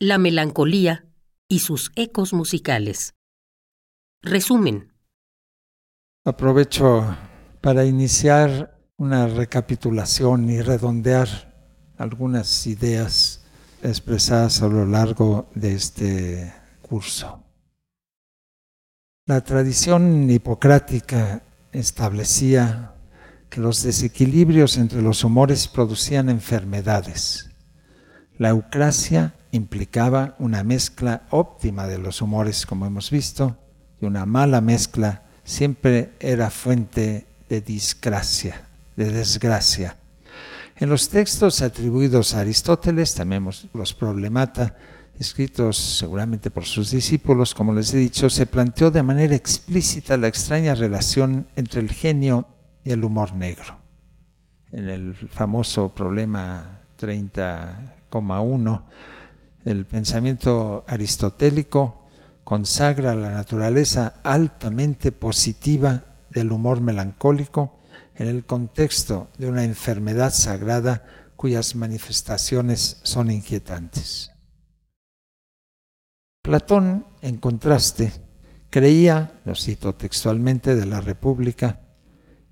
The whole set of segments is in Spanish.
La melancolía y sus ecos musicales. Resumen. Aprovecho para iniciar una recapitulación y redondear algunas ideas expresadas a lo largo de este curso. La tradición hipocrática establecía que los desequilibrios entre los humores producían enfermedades. La eucrasia implicaba una mezcla óptima de los humores, como hemos visto, y una mala mezcla siempre era fuente de disgracia, de desgracia. En los textos atribuidos a Aristóteles, también los problemata, escritos seguramente por sus discípulos, como les he dicho, se planteó de manera explícita la extraña relación entre el genio y el humor negro. En el famoso problema 30,1, el pensamiento aristotélico consagra la naturaleza altamente positiva del humor melancólico en el contexto de una enfermedad sagrada cuyas manifestaciones son inquietantes. Platón, en contraste, creía, lo cito textualmente de la República,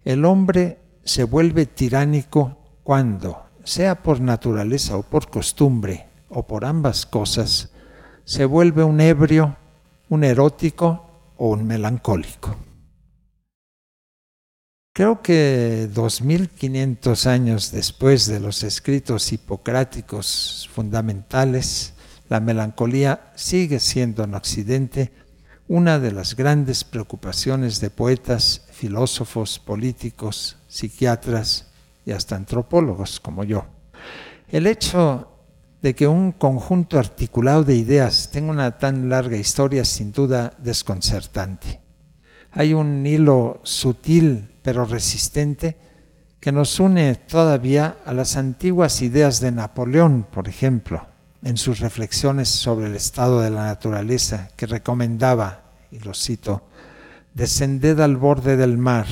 el hombre se vuelve tiránico cuando, sea por naturaleza o por costumbre, o por ambas cosas, se vuelve un ebrio, un erótico o un melancólico. Creo que 2500 años después de los escritos hipocráticos fundamentales, la melancolía sigue siendo en Occidente una de las grandes preocupaciones de poetas, filósofos, políticos, psiquiatras y hasta antropólogos como yo. El hecho de que un conjunto articulado de ideas tenga una tan larga historia es sin duda desconcertante. Hay un hilo sutil pero resistente que nos une todavía a las antiguas ideas de Napoleón, por ejemplo, en sus reflexiones sobre el estado de la naturaleza, que recomendaba, y lo cito, descended al borde del mar,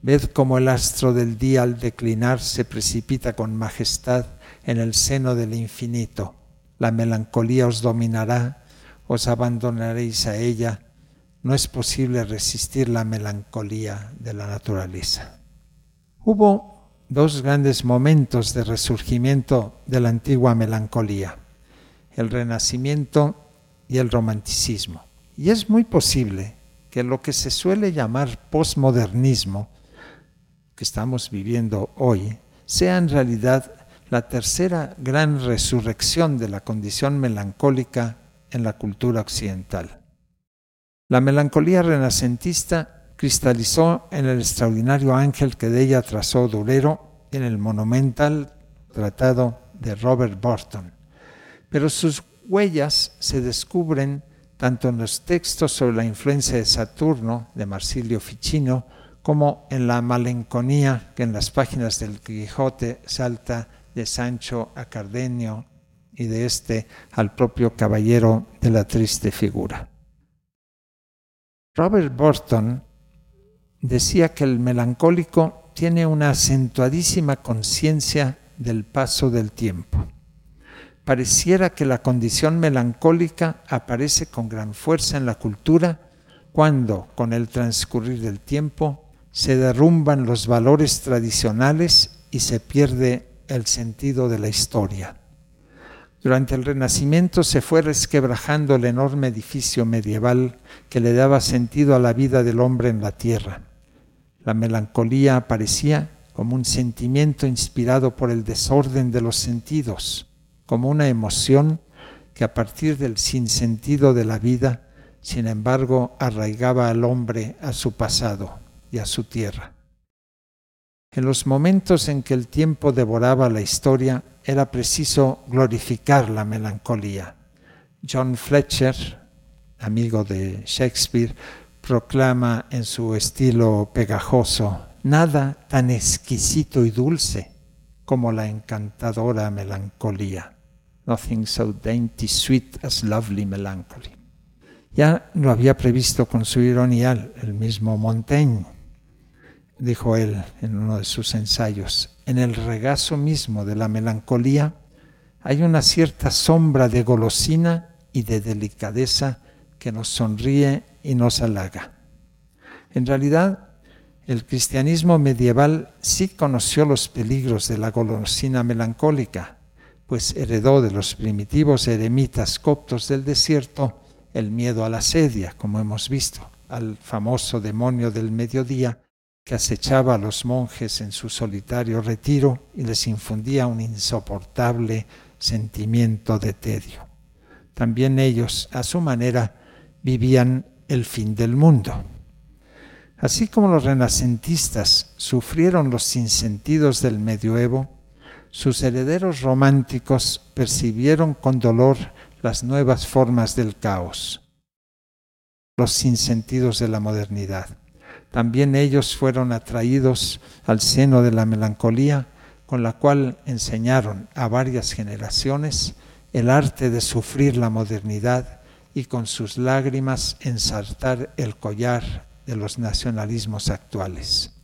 ved cómo el astro del día al declinar se precipita con majestad en el seno del infinito. La melancolía os dominará, os abandonaréis a ella. No es posible resistir la melancolía de la naturaleza. Hubo dos grandes momentos de resurgimiento de la antigua melancolía, el renacimiento y el romanticismo. Y es muy posible que lo que se suele llamar posmodernismo, que estamos viviendo hoy, sea en realidad la tercera gran resurrección de la condición melancólica en la cultura occidental. La melancolía renacentista cristalizó en el extraordinario ángel que de ella trazó Durero en el monumental tratado de Robert Burton. Pero sus huellas se descubren tanto en los textos sobre la influencia de Saturno de Marsilio Ficino como en la malenconía que en las páginas del Quijote salta de Sancho a Cardenio y de este al propio caballero de la triste figura. Robert Burton decía que el melancólico tiene una acentuadísima conciencia del paso del tiempo. Pareciera que la condición melancólica aparece con gran fuerza en la cultura cuando, con el transcurrir del tiempo, se derrumban los valores tradicionales y se pierde el sentido de la historia. Durante el Renacimiento se fue resquebrajando el enorme edificio medieval que le daba sentido a la vida del hombre en la tierra. La melancolía aparecía como un sentimiento inspirado por el desorden de los sentidos, como una emoción que a partir del sinsentido de la vida, sin embargo, arraigaba al hombre a su pasado y a su tierra. En los momentos en que el tiempo devoraba la historia, era preciso glorificar la melancolía. John Fletcher, amigo de Shakespeare, proclama en su estilo pegajoso, nada tan exquisito y dulce como la encantadora melancolía. Nothing so dainty sweet as lovely melancholy. Ya lo había previsto con su ironía el mismo Montaigne dijo él en uno de sus ensayos, en el regazo mismo de la melancolía hay una cierta sombra de golosina y de delicadeza que nos sonríe y nos halaga. En realidad, el cristianismo medieval sí conoció los peligros de la golosina melancólica, pues heredó de los primitivos eremitas coptos del desierto el miedo a la sedia, como hemos visto, al famoso demonio del mediodía que acechaba a los monjes en su solitario retiro y les infundía un insoportable sentimiento de tedio. También ellos, a su manera, vivían el fin del mundo. Así como los renacentistas sufrieron los sinsentidos del medioevo, sus herederos románticos percibieron con dolor las nuevas formas del caos, los sinsentidos de la modernidad. También ellos fueron atraídos al seno de la melancolía, con la cual enseñaron a varias generaciones el arte de sufrir la modernidad y con sus lágrimas ensartar el collar de los nacionalismos actuales.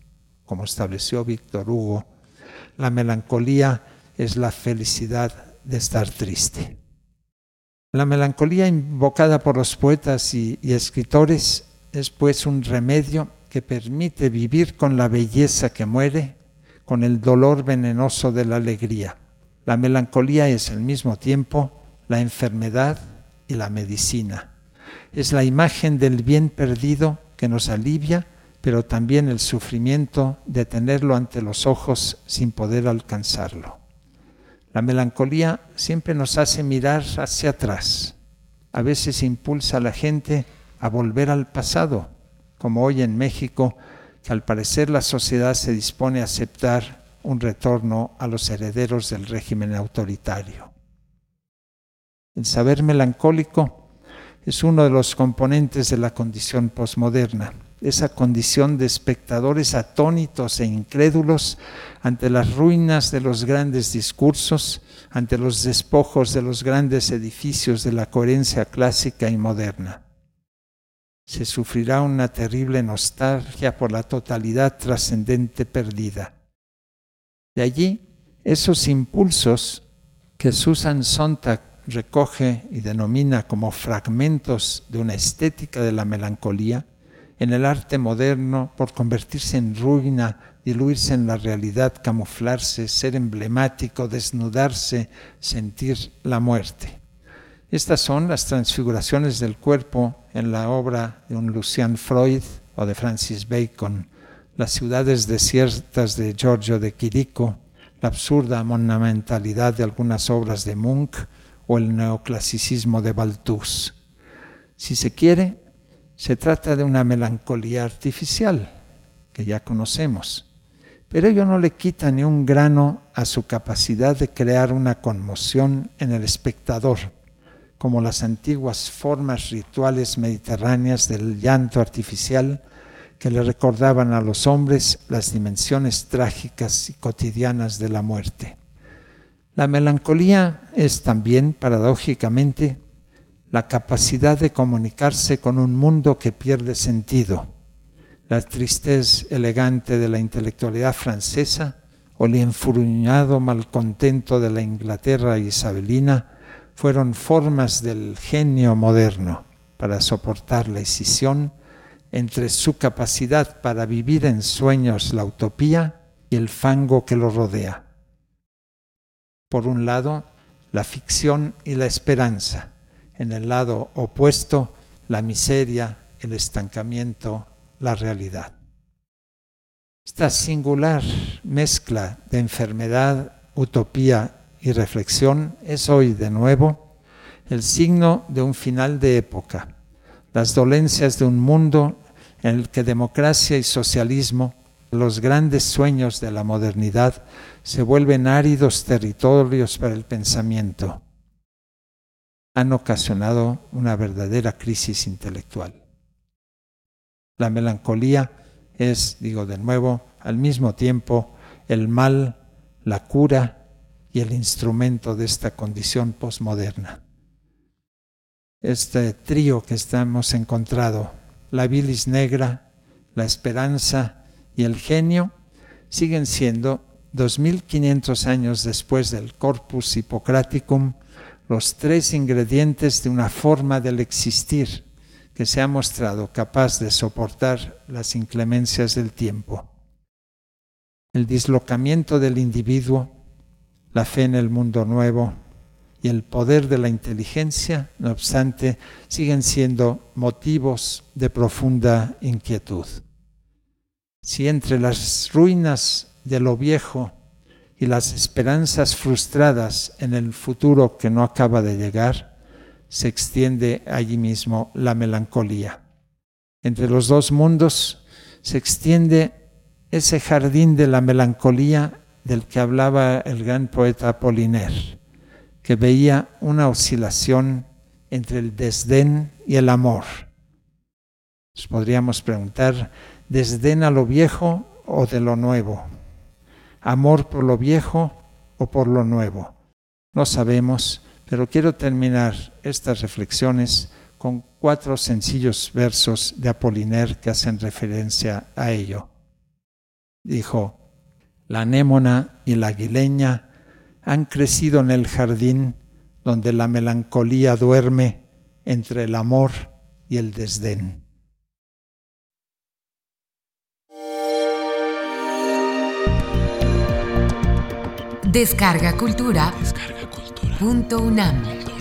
Como estableció Víctor Hugo, la melancolía es la felicidad de estar triste. La melancolía invocada por los poetas y, escritores es pues un remedio que permite vivir con la belleza que muere, con el dolor venenoso de la alegría. La melancolía es al mismo tiempo la enfermedad y la medicina. Es la imagen del bien perdido que nos alivia, pero también el sufrimiento de tenerlo ante los ojos sin poder alcanzarlo. La melancolía siempre nos hace mirar hacia atrás. A veces impulsa a la gente a volver al pasado, como hoy en México, que al parecer la sociedad se dispone a aceptar un retorno a los herederos del régimen autoritario. El saber melancólico es uno de los componentes de la condición posmoderna esa condición de espectadores atónitos e incrédulos ante las ruinas de los grandes discursos, ante los despojos de los grandes edificios de la coherencia clásica y moderna. Se sufrirá una terrible nostalgia por la totalidad trascendente perdida. De allí, esos impulsos que Susan Sontag recoge y denomina como fragmentos de una estética de la melancolía, en el arte moderno por convertirse en ruina, diluirse en la realidad, camuflarse, ser emblemático, desnudarse, sentir la muerte. Estas son las transfiguraciones del cuerpo en la obra de un Lucian Freud o de Francis Bacon, las ciudades desiertas de Giorgio de Quirico, la absurda monumentalidad de algunas obras de Munch o el neoclasicismo de Balthus. Si se quiere, se trata de una melancolía artificial que ya conocemos, pero ello no le quita ni un grano a su capacidad de crear una conmoción en el espectador, como las antiguas formas rituales mediterráneas del llanto artificial que le recordaban a los hombres las dimensiones trágicas y cotidianas de la muerte. La melancolía es también, paradójicamente, la capacidad de comunicarse con un mundo que pierde sentido, la tristeza elegante de la intelectualidad francesa o el enfurruñado malcontento de la Inglaterra isabelina fueron formas del genio moderno para soportar la escisión entre su capacidad para vivir en sueños la utopía y el fango que lo rodea. Por un lado, la ficción y la esperanza, en el lado opuesto la miseria, el estancamiento, la realidad. Esta singular mezcla de enfermedad, utopía y reflexión es hoy de nuevo el signo de un final de época, las dolencias de un mundo en el que democracia y socialismo, los grandes sueños de la modernidad, se vuelven áridos territorios para el pensamiento han ocasionado una verdadera crisis intelectual. La melancolía es, digo de nuevo, al mismo tiempo el mal, la cura y el instrumento de esta condición posmoderna. Este trío que estamos encontrado, la bilis negra, la esperanza y el genio siguen siendo 2500 años después del Corpus Hippocraticum los tres ingredientes de una forma del existir que se ha mostrado capaz de soportar las inclemencias del tiempo. El dislocamiento del individuo, la fe en el mundo nuevo y el poder de la inteligencia, no obstante, siguen siendo motivos de profunda inquietud. Si entre las ruinas de lo viejo y las esperanzas frustradas en el futuro que no acaba de llegar, se extiende allí mismo la melancolía. Entre los dos mundos se extiende ese jardín de la melancolía del que hablaba el gran poeta Apollinaire, que veía una oscilación entre el desdén y el amor. Nos podríamos preguntar, ¿desdén a lo viejo o de lo nuevo? Amor por lo viejo o por lo nuevo. No sabemos, pero quiero terminar estas reflexiones con cuatro sencillos versos de Apoliner que hacen referencia a ello. Dijo, la anémona y la aguileña han crecido en el jardín donde la melancolía duerme entre el amor y el desdén. Descarga Cultura. Descarga Cultura. Punto UNAM.